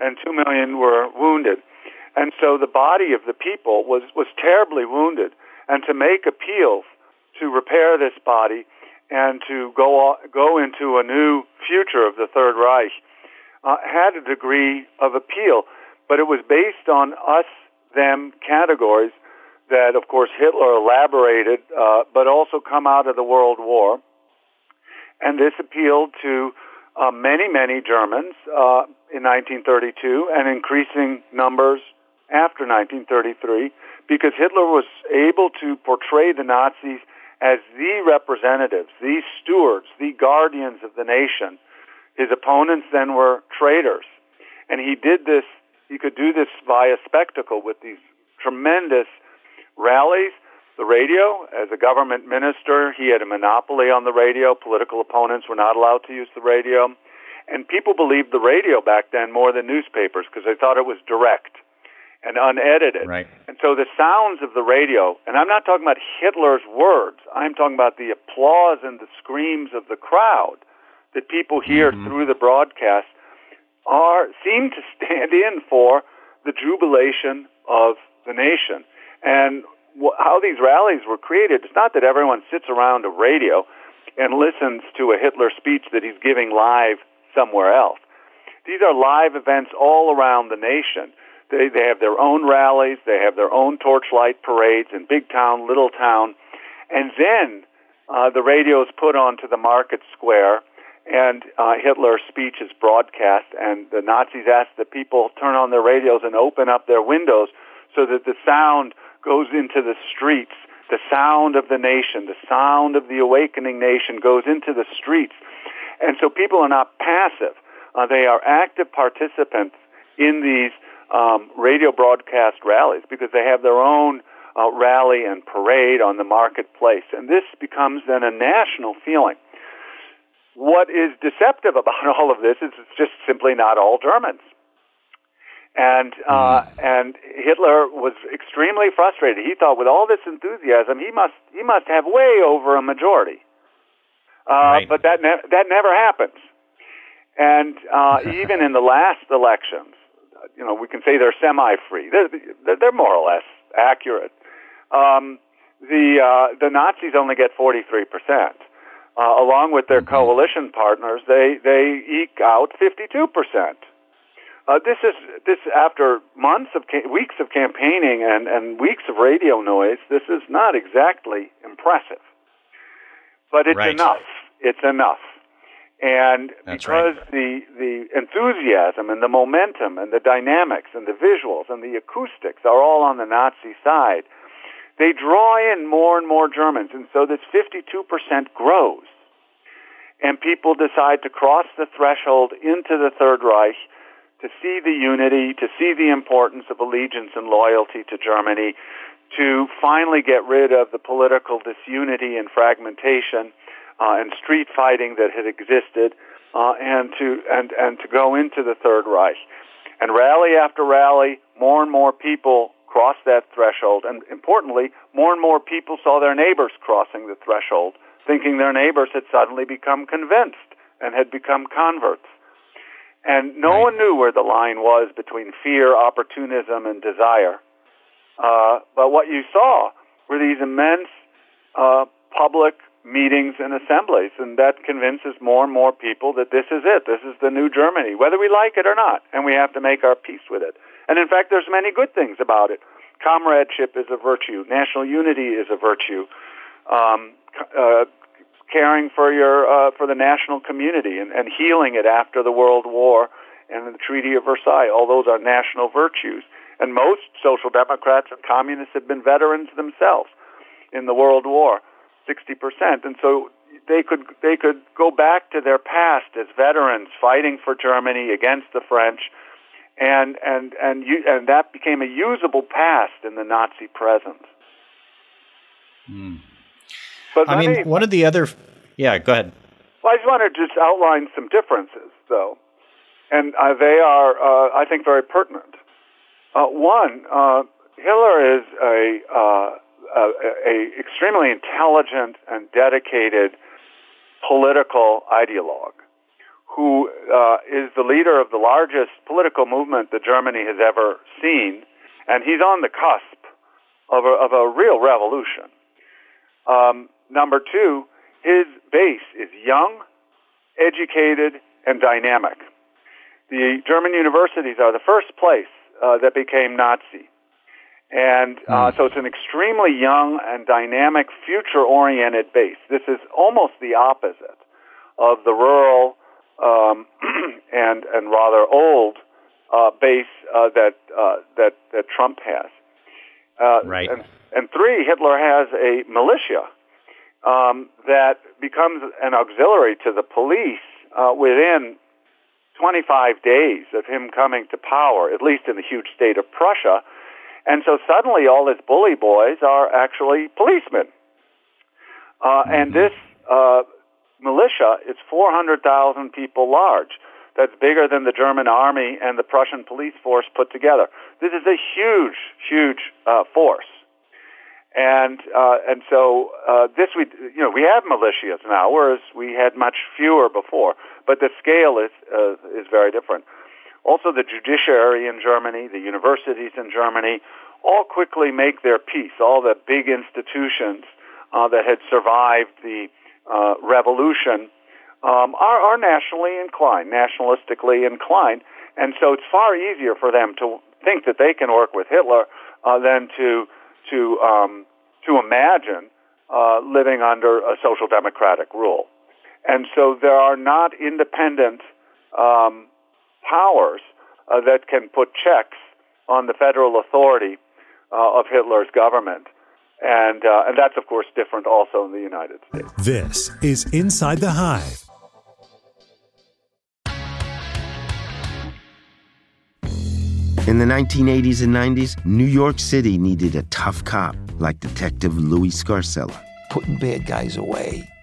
and two million were wounded. And so the body of the people was, was terribly wounded. And to make appeals to repair this body and to go, go into a new future of the Third Reich uh, had a degree of appeal. But it was based on us them categories that, of course, Hitler elaborated, uh, but also come out of the World War. And this appealed to uh, many, many Germans uh, in 1932 and increasing numbers after 1933 because Hitler was able to portray the Nazis as the representatives, the stewards, the guardians of the nation. His opponents then were traitors. And he did this he could do this via spectacle with these tremendous rallies. The radio, as a government minister, he had a monopoly on the radio. Political opponents were not allowed to use the radio. And people believed the radio back then more than newspapers because they thought it was direct and unedited. Right. And so the sounds of the radio, and I'm not talking about Hitler's words, I'm talking about the applause and the screams of the crowd that people hear mm-hmm. through the broadcast are seem to stand in for the jubilation of the nation. And wh- how these rallies were created, it's not that everyone sits around a radio and listens to a Hitler speech that he's giving live somewhere else. These are live events all around the nation. They, they have their own rallies, they have their own torchlight parades in big town, little town, and then uh, the radio is put onto the market square and uh, Hitler's speech is broadcast, and the Nazis ask the people turn on their radios and open up their windows so that the sound goes into the streets. The sound of the nation, the sound of the awakening nation goes into the streets. And so people are not passive. Uh, they are active participants in these um, radio broadcast rallies because they have their own uh, rally and parade on the marketplace. And this becomes then a national feeling. What is deceptive about all of this is it's just simply not all Germans. And uh, mm. and Hitler was extremely frustrated. He thought, with all this enthusiasm, he must he must have way over a majority. Uh, right. But that ne- that never happens. And uh, even in the last elections, you know, we can say they're semi-free. They're, they're more or less accurate. Um, the uh, the Nazis only get 43 percent uh, along with their mm-hmm. coalition partners, they they eke out 52 percent. Uh, this is this after months of ca- weeks of campaigning and, and weeks of radio noise. This is not exactly impressive, but it's right. enough. It's enough, and That's because right. the the enthusiasm and the momentum and the dynamics and the visuals and the acoustics are all on the Nazi side they draw in more and more Germans, and so this 52% grows. And people decide to cross the threshold into the Third Reich to see the unity, to see the importance of allegiance and loyalty to Germany, to finally get rid of the political disunity and fragmentation, uh, and street fighting that had existed, uh, and to and and to go into the Third Reich. And rally after rally, more and more people crossed that threshold, and importantly, more and more people saw their neighbors crossing the threshold, thinking their neighbors had suddenly become convinced and had become converts. And no right. one knew where the line was between fear, opportunism, and desire. Uh, but what you saw were these immense uh, public meetings and assemblies, and that convinces more and more people that this is it. This is the new Germany, whether we like it or not, and we have to make our peace with it. And in fact, there's many good things about it. Comradeship is a virtue. National unity is a virtue. Um, uh, caring for your uh, for the national community and, and healing it after the World War and the Treaty of Versailles. All those are national virtues. And most social democrats and communists have been veterans themselves in the World War, 60%. And so they could they could go back to their past as veterans fighting for Germany against the French, and and and you, and that became a usable past in the Nazi present. Mm. But I mean, me, one of the other, yeah, go ahead. Well, I just want to just outline some differences, though, and uh, they are, uh, I think, very pertinent. Uh, one, uh, Hitler is a, uh, a, a extremely intelligent and dedicated political ideologue who uh, is the leader of the largest political movement that Germany has ever seen, and he's on the cusp of a, of a real revolution. Um, number two, his base is young, educated, and dynamic. The German universities are the first place uh, that became Nazi. And uh, hmm. so it's an extremely young and dynamic, future-oriented base. This is almost the opposite of the rural um, and and rather old uh, base uh, that uh, that that Trump has. Uh, right. And, and, three, Hitler has a militia um, that becomes an auxiliary to the police uh, within 25 days of him coming to power, at least in the huge state of Prussia. And so suddenly all his bully boys are actually policemen. Uh, mm-hmm. And this uh, militia is 400,000 people large. That's bigger than the German army and the Prussian police force put together. This is a huge, huge uh, force. And uh, and so uh, this we you know we have militias now, whereas we had much fewer before. But the scale is uh, is very different. Also, the judiciary in Germany, the universities in Germany, all quickly make their peace. All the big institutions uh, that had survived the uh, revolution um, are, are nationally inclined, nationalistically inclined, and so it's far easier for them to think that they can work with Hitler uh, than to to um, to imagine uh, living under a social democratic rule. And so there are not independent um, powers uh, that can put checks on the federal authority uh, of Hitler's government. And, uh, and that's, of course, different also in the United States. This is Inside the Hive In the 1980s and 90s, New York City needed a tough cop like Detective Louis Scarcella. Putting bad guys away.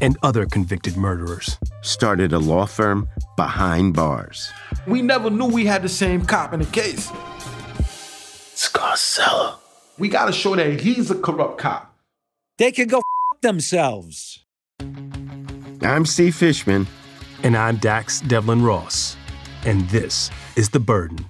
and other convicted murderers started a law firm behind bars. We never knew we had the same cop in the case. Scarcella. We gotta show that he's a corrupt cop. They can go f- themselves. I'm Steve Fishman. And I'm Dax Devlin Ross. And this is The Burden.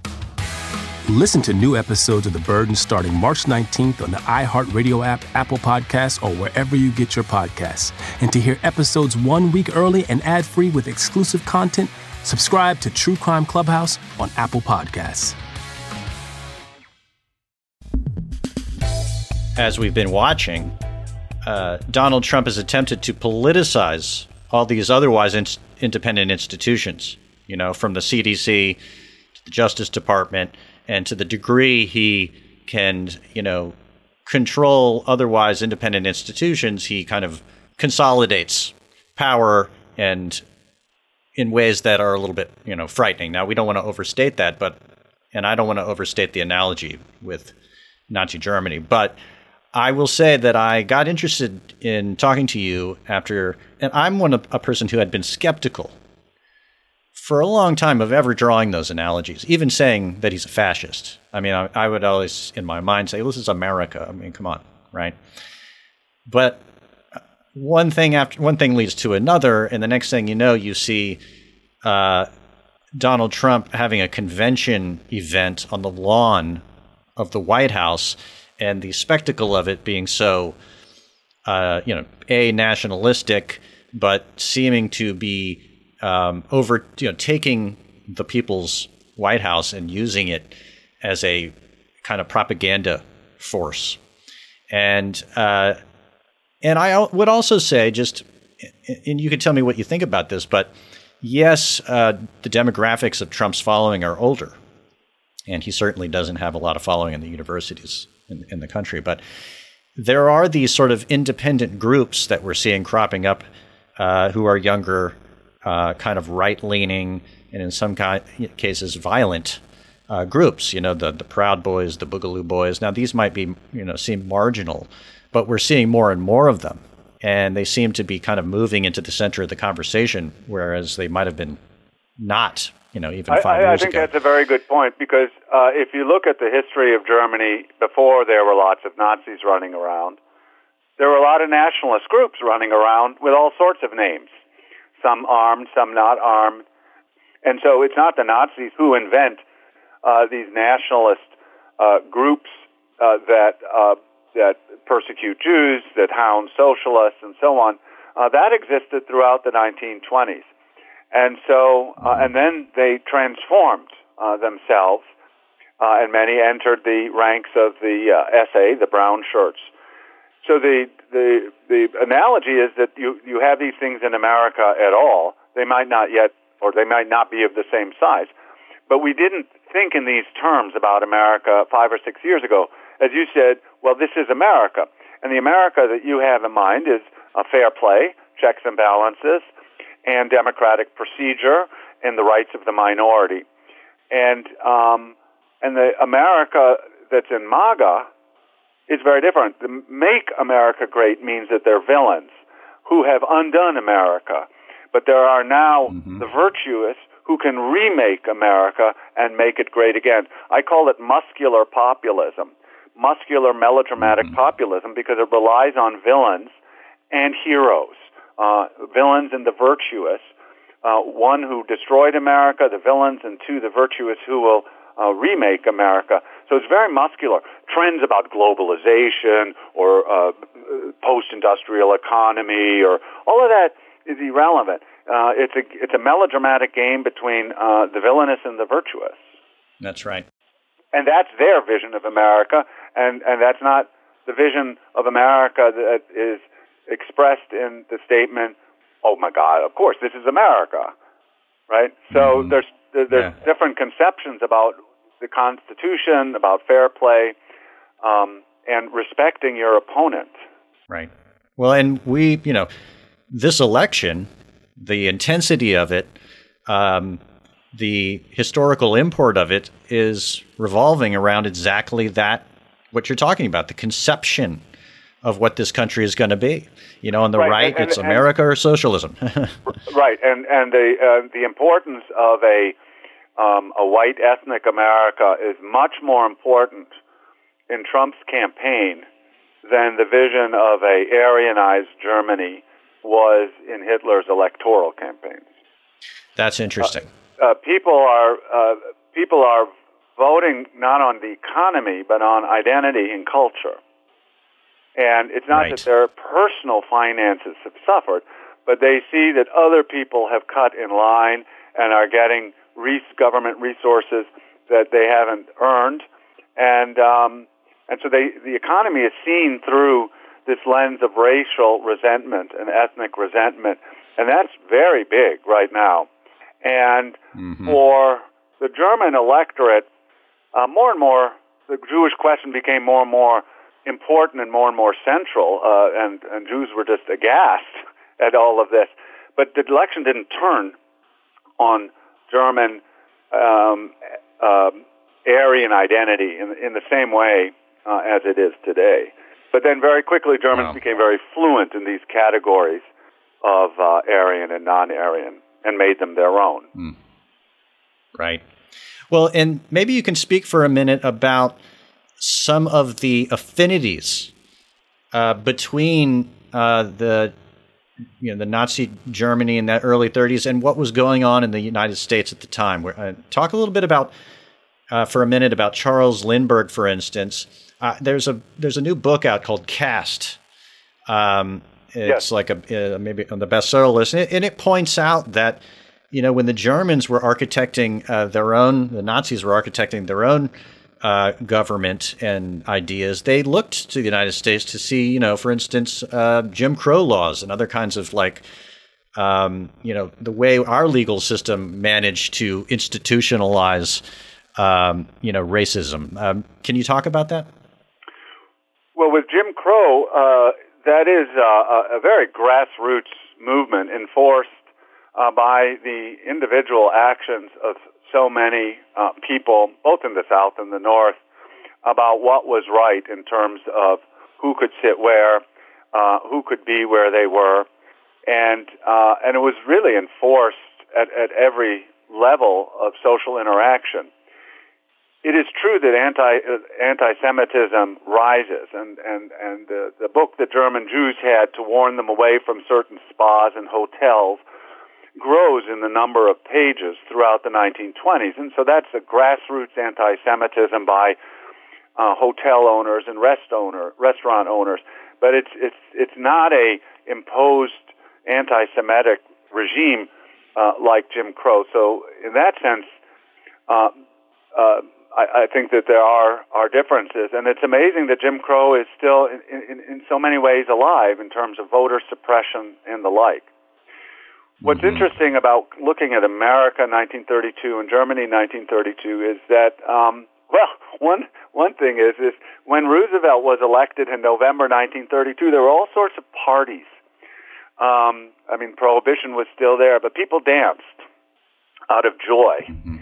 Listen to new episodes of The Burden starting March 19th on the iHeartRadio app, Apple Podcasts, or wherever you get your podcasts. And to hear episodes one week early and ad free with exclusive content, subscribe to True Crime Clubhouse on Apple Podcasts. As we've been watching, uh, Donald Trump has attempted to politicize all these otherwise in- independent institutions, you know, from the CDC to the Justice Department, and to the degree he can, you know, control otherwise independent institutions, he kind of consolidates power and in ways that are a little bit, you know, frightening. Now, we don't want to overstate that, but and I don't want to overstate the analogy with Nazi Germany, but I will say that I got interested in talking to you after, and I'm one a person who had been skeptical for a long time of ever drawing those analogies, even saying that he's a fascist. I mean, I, I would always, in my mind, say, "This is America." I mean, come on, right? But one thing after one thing leads to another, and the next thing you know, you see uh, Donald Trump having a convention event on the lawn of the White House, and the spectacle of it being so, uh, you know, a nationalistic, but seeming to be um, over, you know, taking the people's White House and using it as a kind of propaganda force, and uh, and I would also say just, and you can tell me what you think about this, but yes, uh, the demographics of Trump's following are older, and he certainly doesn't have a lot of following in the universities in, in the country. But there are these sort of independent groups that we're seeing cropping up uh, who are younger, uh, kind of right leaning, and in some cases violent. Uh, groups, you know, the the Proud Boys, the Boogaloo Boys. Now, these might be, you know, seem marginal, but we're seeing more and more of them and they seem to be kind of moving into the center of the conversation, whereas they might have been not, you know, even five I, I, I think ago. that's a very good point because uh, if you look at the history of Germany before there were lots of Nazis running around, there were a lot of nationalist groups running around with all sorts of names, some armed, some not armed, and so it's not the Nazis who invent uh, these nationalist uh, groups uh, that uh, that persecute Jews, that hound socialists, and so on. Uh, that existed throughout the 1920s. And so, uh, and then they transformed uh, themselves, uh, and many entered the ranks of the uh, SA, the brown shirts. So the, the, the analogy is that you, you have these things in America at all. They might not yet, or they might not be of the same size. But we didn't think in these terms about America five or six years ago. As you said, well, this is America. And the America that you have in mind is a fair play, checks and balances, and democratic procedure and the rights of the minority. And um, and the America that's in MAGA is very different. The make America great means that they're villains who have undone America. But there are now mm-hmm. the virtuous who can remake America and make it great again. I call it muscular populism muscular melodramatic mm-hmm. populism because it relies on villains and heroes, uh, villains and the virtuous. Uh, one who destroyed America, the villains, and two, the virtuous who will uh, remake America. So it's very muscular. Trends about globalization or uh, post-industrial economy or all of that is irrelevant. Uh, it's a it's a melodramatic game between uh, the villainous and the virtuous. That's right and that's their vision of America, and and that's not the vision of America that is expressed in the statement. Oh my God! Of course, this is America, right? So mm-hmm. there's there's yeah. different conceptions about the Constitution, about fair play, um, and respecting your opponent. Right. Well, and we, you know, this election, the intensity of it, um, the historical import of it is revolving around exactly that what you're talking about the conception of what this country is going to be you know on the right, right and, and, it's america or socialism right and and the uh, the importance of a um, a white ethnic america is much more important in trump's campaign than the vision of a aryanized germany was in hitler's electoral campaigns that's interesting uh, uh, people are uh, people are voting not on the economy but on identity and culture. And it's not right. that their personal finances have suffered, but they see that other people have cut in line and are getting res- government resources that they haven't earned, and um, and so they the economy is seen through this lens of racial resentment and ethnic resentment, and that's very big right now. And mm-hmm. for the German electorate, uh, more and more, the Jewish question became more and more important and more and more central, uh, and, and Jews were just aghast at all of this. But the election didn't turn on German um, uh, Aryan identity in, in the same way uh, as it is today. But then very quickly, Germans wow. became very fluent in these categories of uh, Aryan and non-Aryan and made them their own. Mm. Right. Well, and maybe you can speak for a minute about some of the affinities uh, between uh, the you know the Nazi Germany in that early 30s and what was going on in the United States at the time. Uh, talk a little bit about uh, for a minute about Charles Lindbergh, for instance. Uh, there's a there's a new book out called Caste. Um, it's yes. like a uh, maybe on the bestseller list, and it, and it, points out that you know when the Germans were architecting uh, their own, the Nazis were architecting their own uh, government and ideas, they looked to the United States to see, you know, for instance, uh, Jim Crow laws and other kinds of like, um, you know, the way our legal system managed to institutionalize, um, you know, racism. Um, can you talk about that? Well, with Jim Crow, uh, that is a very grassroots movement enforced uh, by the individual actions of so many uh, people, both in the South and the North, about what was right in terms of who could sit where, uh, who could be where they were, and uh, and it was really enforced at, at every level of social interaction. It is true that anti anti-Semitism rises, and and and the, the book that German Jews had to warn them away from certain spas and hotels grows in the number of pages throughout the 1920s. And so that's a grassroots anti-Semitism by uh, hotel owners and rest owner, restaurant owners. But it's, it's, it's not a imposed anti-Semitic regime uh, like Jim Crow. So in that sense, uh, uh, I, I think that there are, are differences. And it's amazing that Jim Crow is still in, in, in so many ways alive in terms of voter suppression and the like. What's mm-hmm. interesting about looking at America 1932 and Germany 1932 is that, um, well, one one thing is is when Roosevelt was elected in November 1932, there were all sorts of parties. Um, I mean, prohibition was still there, but people danced out of joy. Mm-hmm.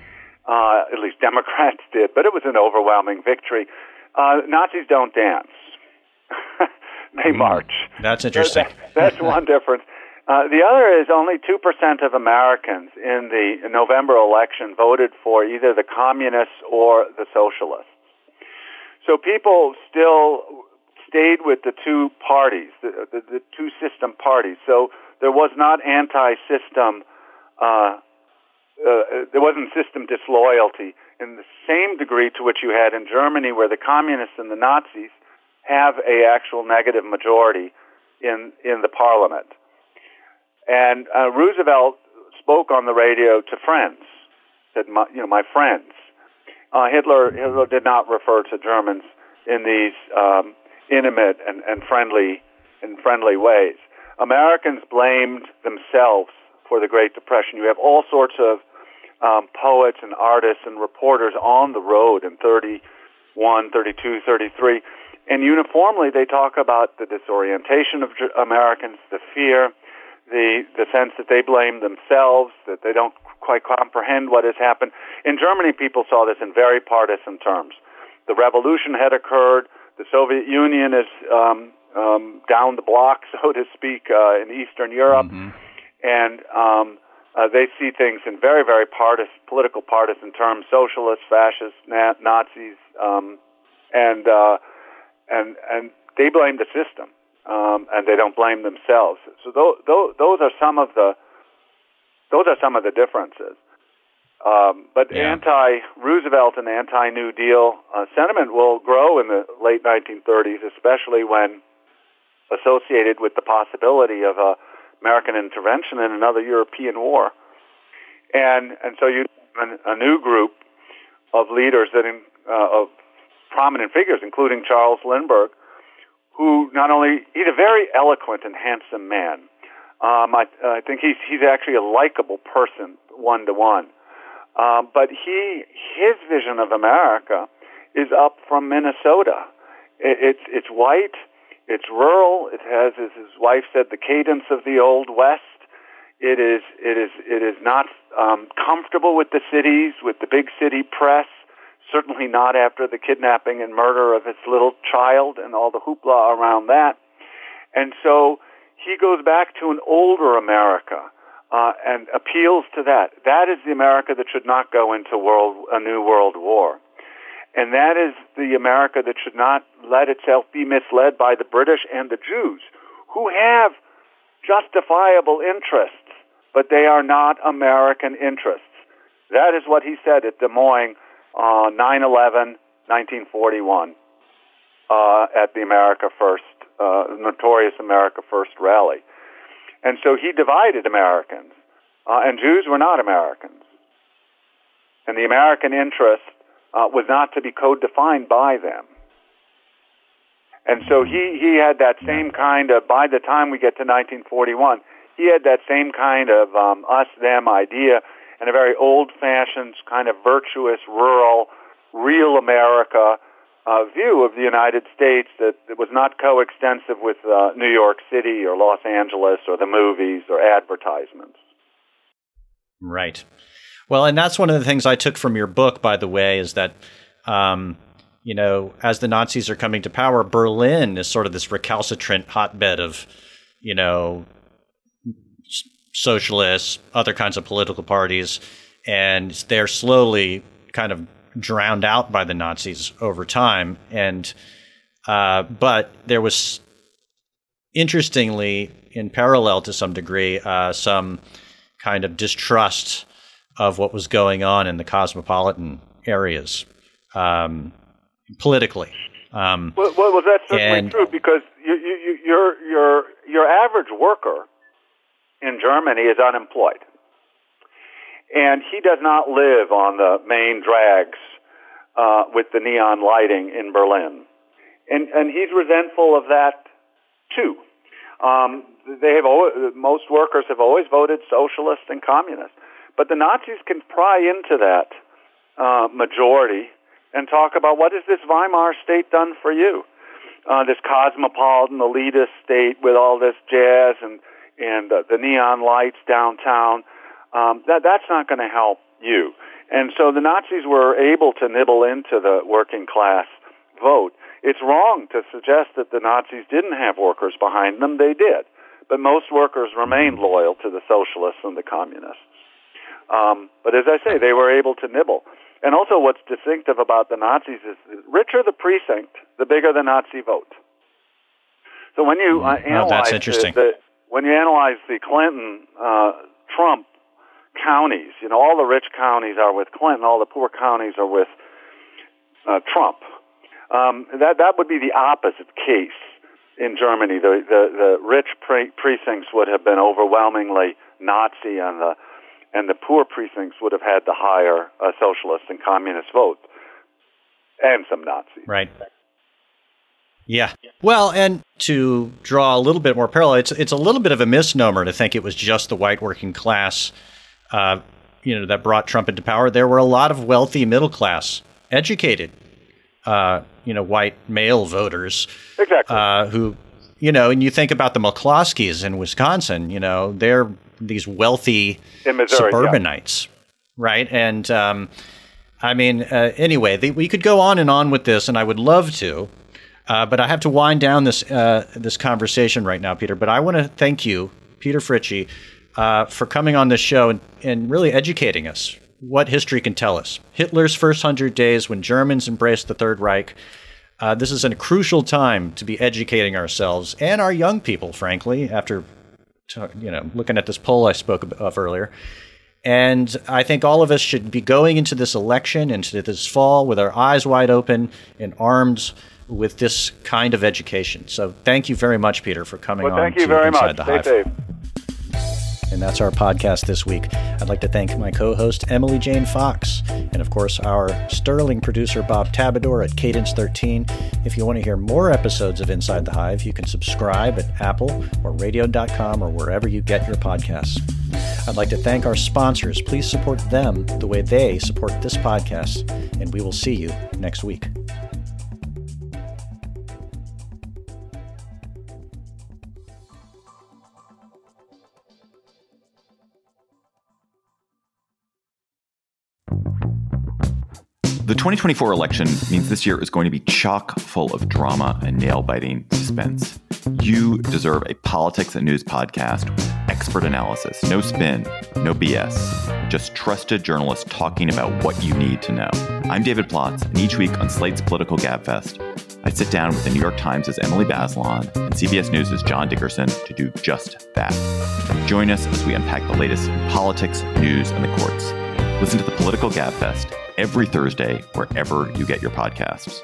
Uh, at least Democrats did, but it was an overwhelming victory. Uh, Nazis don't dance; they mm, march. That's interesting. That, that's one difference. Uh, the other is only 2% of Americans in the November election voted for either the communists or the socialists. So people still stayed with the two parties, the, the, the two system parties. So there was not anti-system, uh, uh, there wasn't system disloyalty in the same degree to which you had in Germany where the communists and the Nazis have a actual negative majority in, in the parliament. And uh, Roosevelt spoke on the radio to friends, said, my, you know, my friends. Uh, Hitler, Hitler did not refer to Germans in these um, intimate and, and friendly and friendly ways. Americans blamed themselves for the Great Depression. You have all sorts of um, poets and artists and reporters on the road in 31, 32, 33, and uniformly they talk about the disorientation of Americans, the fear, the the sense that they blame themselves, that they don't quite comprehend what has happened. In Germany, people saw this in very partisan terms. The revolution had occurred. The Soviet Union is um, um, down the block, so to speak, uh, in Eastern Europe, mm-hmm. and um, uh, they see things in very, very partisan, political partisan terms: socialists, fascists, na- Nazis, um, and uh, and and they blame the system um, and they don't blame themselves. So those, those are some of the those are some of the differences. Um, but yeah. anti-Roosevelt and anti-New Deal uh, sentiment will grow in the late 1930s, especially when associated with the possibility of a American intervention in another European war. And and so you a, a new group of leaders that in, uh, of prominent figures, including Charles Lindbergh, who not only he's a very eloquent and handsome man. Um, I, I think he's he's actually a likable person one to one. But he, his vision of America is up from Minnesota. It, it's it's white, it's rural. It has, as his wife said, the cadence of the old west. It is it is it is not um, comfortable with the cities, with the big city press. Certainly not after the kidnapping and murder of his little child and all the hoopla around that. And so he goes back to an older America uh, and appeals to that. That is the America that should not go into world a new world war. And that is the America that should not let itself be misled by the British and the Jews, who have justifiable interests, but they are not American interests. That is what he said at Des Moines on 9-11, 1941, uh, at the America First, uh, notorious America First rally. And so he divided Americans, uh, and Jews were not Americans. And the American interest uh, was not to be code-defined by them. And so he, he had that same kind of, by the time we get to 1941, he had that same kind of um, us-them idea and a very old-fashioned, kind of virtuous, rural, real America uh, view of the United States that, was not coextensive with uh, New York City or Los Angeles or the movies or advertisements. Right. Well, and that's one of the things I took from your book, by the way, is that, um, you know, as the Nazis are coming to power, Berlin is sort of this recalcitrant hotbed of, you know, socialists, other kinds of political parties, and they're slowly kind of drowned out by the Nazis over time. And uh, but there was, interestingly, in parallel to some degree, uh, some kind of distrust of what was going on in the cosmopolitan areas um, politically. Um, well, well, that's certainly and, true because you, you, your your your average worker in Germany is unemployed, and he does not live on the main drags uh, with the neon lighting in Berlin, and and he's resentful of that too. Um, they have always, most workers have always voted socialist and communist. But the Nazis can pry into that uh, majority and talk about what has this Weimar state done for you? Uh, this cosmopolitan elitist state with all this jazz and and uh, the neon lights downtown. Um, that that's not going to help you. And so the Nazis were able to nibble into the working class vote. It's wrong to suggest that the Nazis didn't have workers behind them. They did. But most workers remained loyal to the socialists and the communists. Um, but as I say, they were able to nibble. And also, what's distinctive about the Nazis is the richer the precinct, the bigger the Nazi vote. So when you uh, analyze oh, the, the, when you analyze the Clinton uh, Trump counties, you know all the rich counties are with Clinton, all the poor counties are with uh, Trump. Um, that that would be the opposite case in Germany. The the, the rich pre- precincts would have been overwhelmingly Nazi, and the and the poor precincts would have had the higher uh, socialist and communist vote, and some Nazis. Right. Yeah. Well, and to draw a little bit more parallel, it's it's a little bit of a misnomer to think it was just the white working class, uh, you know, that brought Trump into power. There were a lot of wealthy, middle class, educated, uh, you know, white male voters, exactly, uh, who, you know, and you think about the McCloskeys in Wisconsin. You know, they're these wealthy Missouri, suburbanites, yeah. right? And um, I mean, uh, anyway, the, we could go on and on with this, and I would love to, uh, but I have to wind down this uh, this conversation right now, Peter. But I want to thank you, Peter Fritzsche, uh, for coming on this show and, and really educating us what history can tell us. Hitler's first hundred days, when Germans embraced the Third Reich. Uh, this is a crucial time to be educating ourselves and our young people, frankly, after you know, looking at this poll I spoke of earlier. And I think all of us should be going into this election, into this fall, with our eyes wide open and armed with this kind of education. So thank you very much, Peter, for coming well, on. Thank you very Inside much. The Stay safe. And that's our podcast this week. I'd like to thank my co host, Emily Jane Fox, and of course, our sterling producer, Bob Tabador at Cadence 13. If you want to hear more episodes of Inside the Hive, you can subscribe at Apple or radio.com or wherever you get your podcasts. I'd like to thank our sponsors. Please support them the way they support this podcast, and we will see you next week. The 2024 election means this year is going to be chock full of drama and nail biting suspense. You deserve a politics and news podcast, expert analysis, no spin, no BS, just trusted journalists talking about what you need to know. I'm David Plotz, and each week on Slate's Political Gabfest, I sit down with the New York Times' Emily Bazelon and CBS News' John Dickerson to do just that. Join us as we unpack the latest in politics, news, and the courts. Listen to the Political Gabfest every Thursday, wherever you get your podcasts.